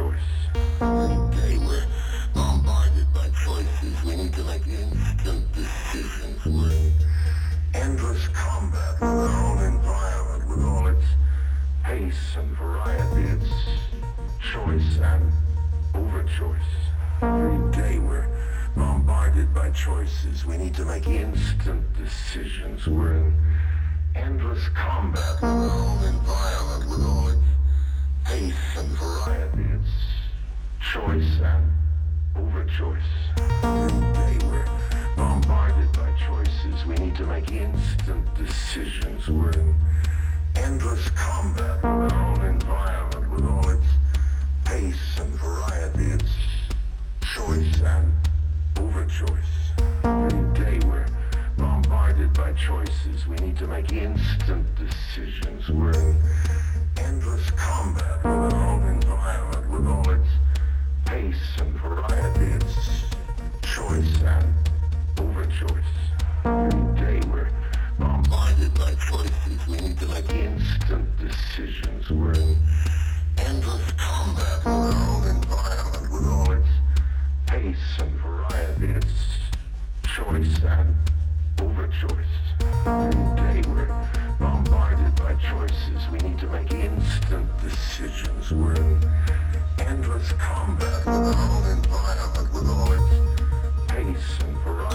Every day we're bombarded by choices. We need to make instant decisions. We're in endless combat with our own environment, with all its pace and variety, its choice and overchoice. Every day we're bombarded by choices. We need to make instant decisions. We're in endless combat with our own environment, with all its pace and variety, its choice and overchoice. We're bombarded by choices. We need to make instant decisions. We're in endless combat with our own environment, with all its pace and variety, its choice and overchoice. Every day we're bombarded by choices. We need to make instant decisions. We're in endless combat with our own environment, with all its pace and variety, its choice and overchoice. Every day we're bombarded by choices. We need to make instant decisions. We're in endless combat with our own environment, with all its pace and variety, its choice and overchoice. Every day we're bombarded by choices. We need to make instant decisions. We're in endless combat with our own environment, with all its pace and variety,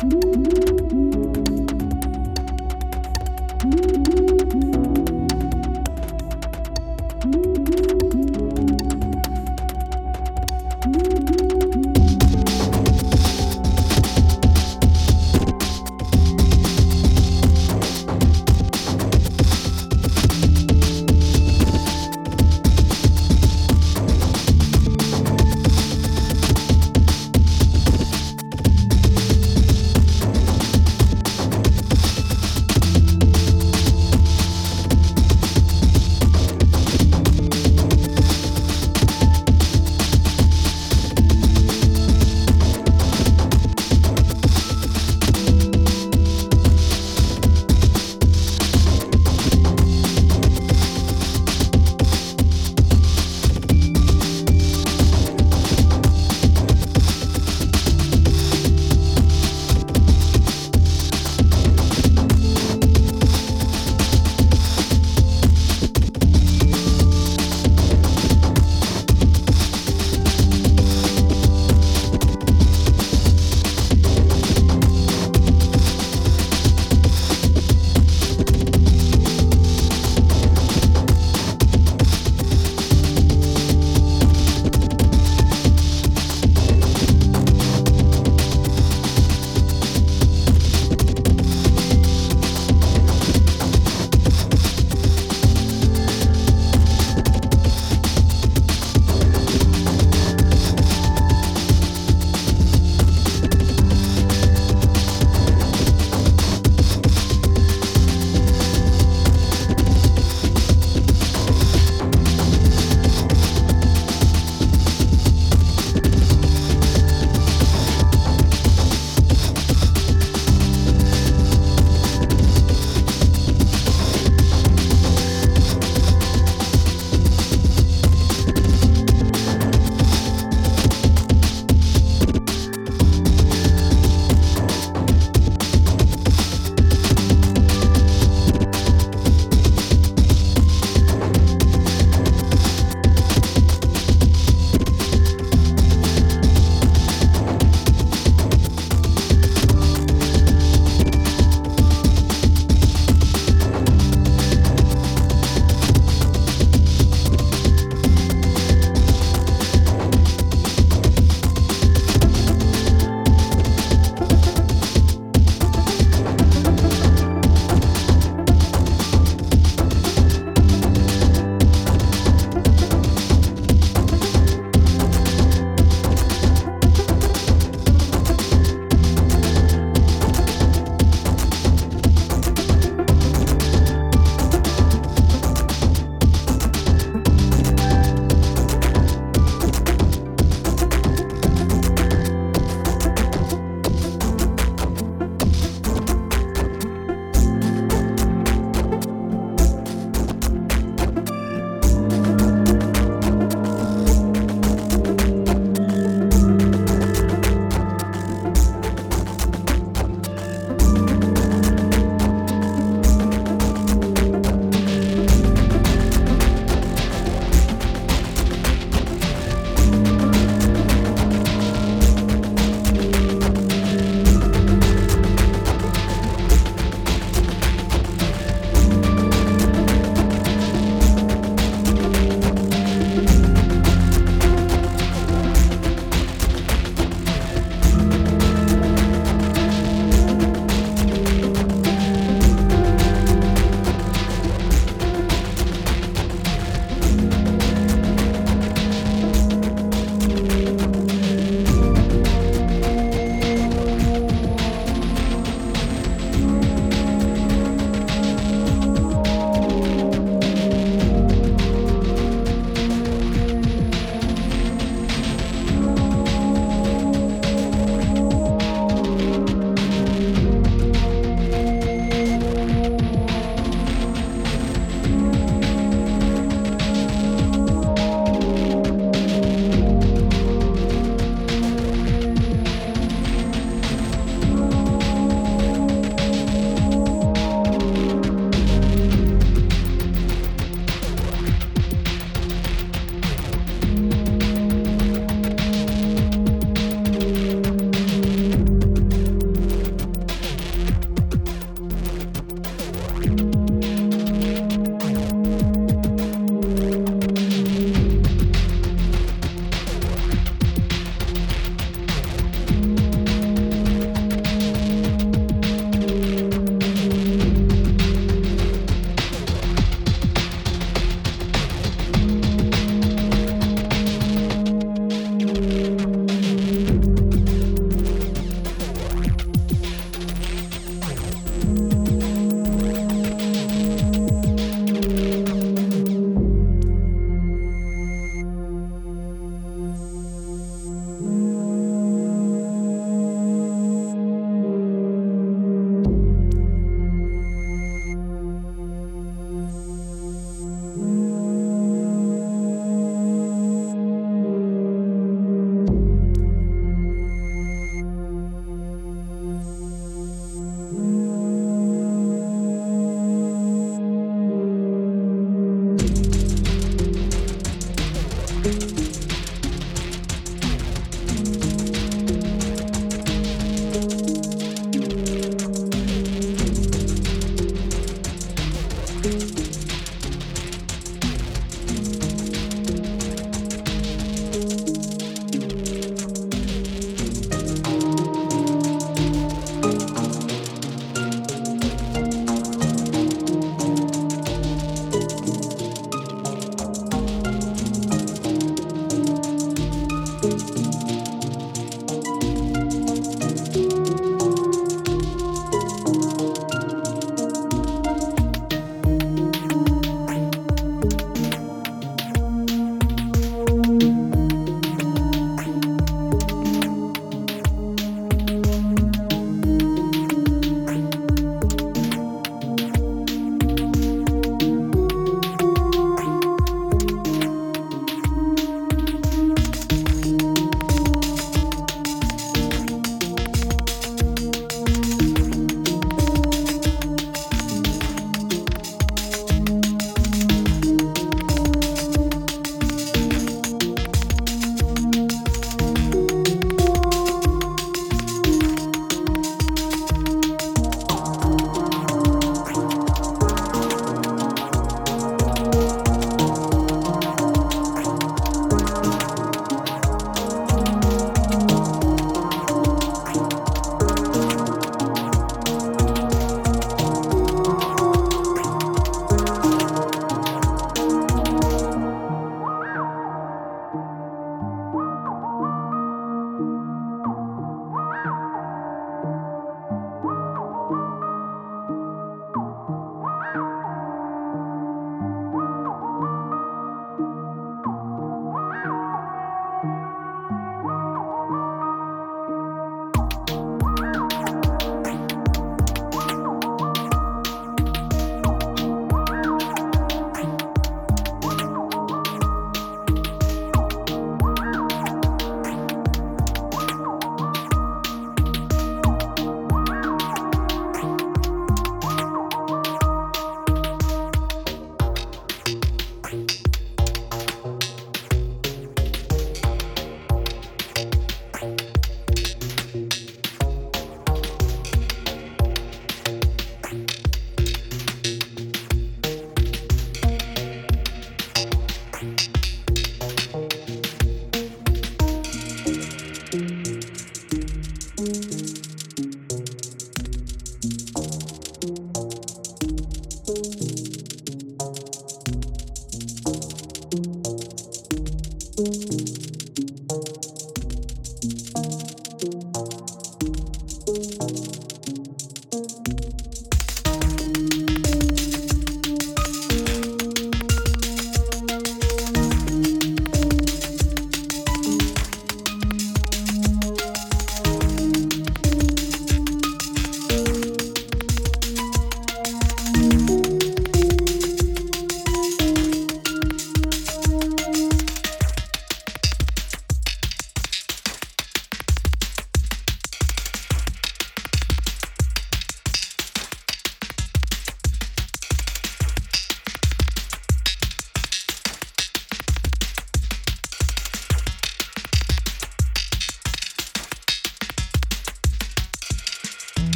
Mm-hmm.